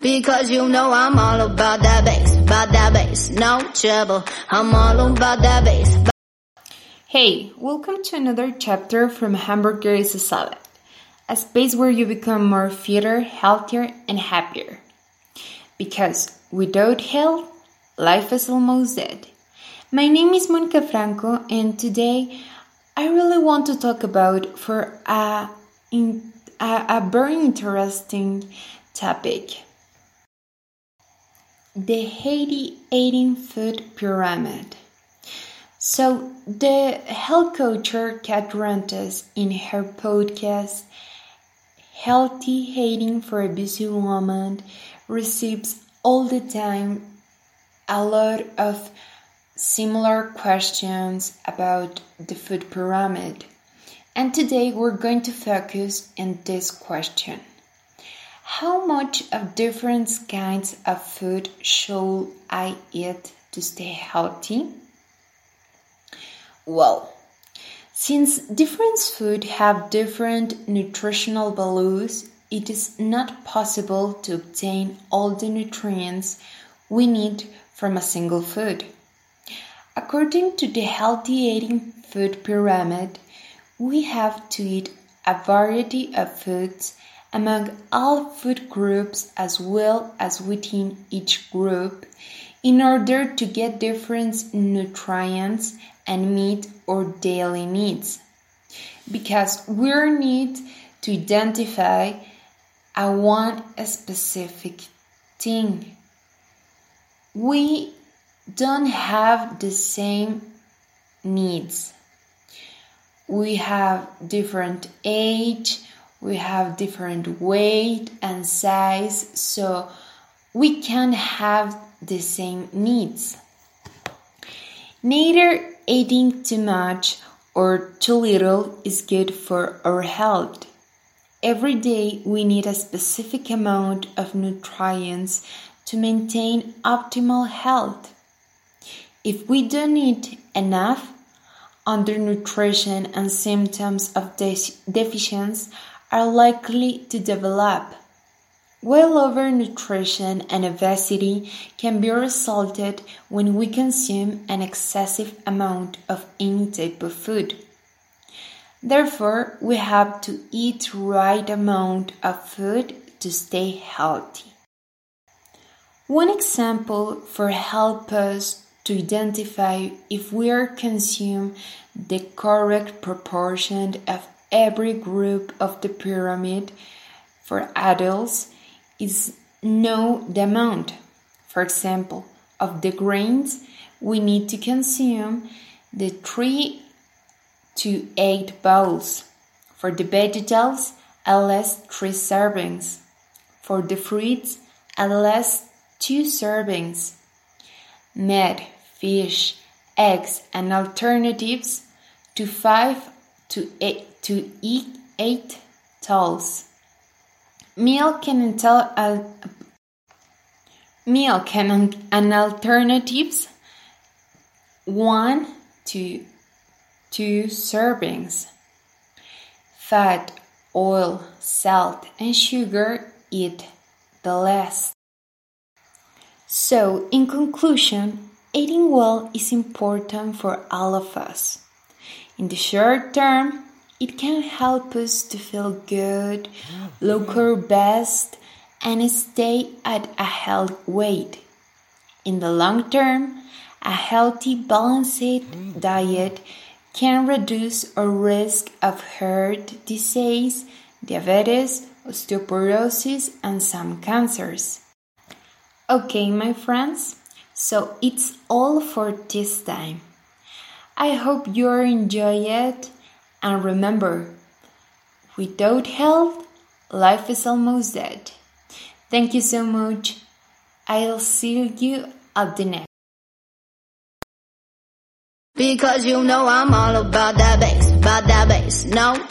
Because you know I'm all about that bass, about that bass, no trouble. I'm all about that bass. Hey, welcome to another chapter from Hamburger is a Salad, a space where you become more fitter, healthier, and happier. Because without health, life is almost dead. My name is Monica Franco, and today I really want to talk about for a, in, a, a very interesting topic the Healthy Eating Food Pyramid. So, the health coach Kat Rantes in her podcast Healthy Hating for a Busy Woman receives all the time a lot of similar questions about the food pyramid. And today we're going to focus on this question. How much of different kinds of food should I eat to stay healthy? Well, since different food have different nutritional values, it is not possible to obtain all the nutrients we need from a single food. According to the healthy eating food pyramid, we have to eat a variety of foods among all food groups as well as within each group in order to get different nutrients and meet our daily needs. Because we need to identify a one specific thing. We don't have the same needs. We have different age, we have different weight and size, so we can't have the same needs. Neither eating too much or too little is good for our health. Every day we need a specific amount of nutrients to maintain optimal health. If we don't eat enough, undernutrition and symptoms of de- deficiency are likely to develop. While overnutrition and obesity can be resulted when we consume an excessive amount of any type of food. Therefore, we have to eat right amount of food to stay healthy. One example for help us to identify if we are consume the correct proportion of every group of the pyramid for adults is know the amount. For example, of the grains we need to consume the 3 to 8 bowls. For the vegetables, at least 3 servings. For the fruits, at least 2 servings. Meat, fish, eggs, and alternatives to 5 to eight, to eat eight taels. Milk and intel, uh, milk and, and alternatives one to two servings. Fat, oil, salt, and sugar eat the less. So, in conclusion, eating well is important for all of us. In the short term, it can help us to feel good, look our best, and stay at a healthy weight. In the long term, a healthy, balanced diet can reduce our risk of heart disease, diabetes, osteoporosis, and some cancers. Okay, my friends, so it's all for this time. I hope you enjoy it and remember, without health, life is almost dead. Thank you so much. I'll see you at the next. Because you know I'm all about that bass, about that bass, no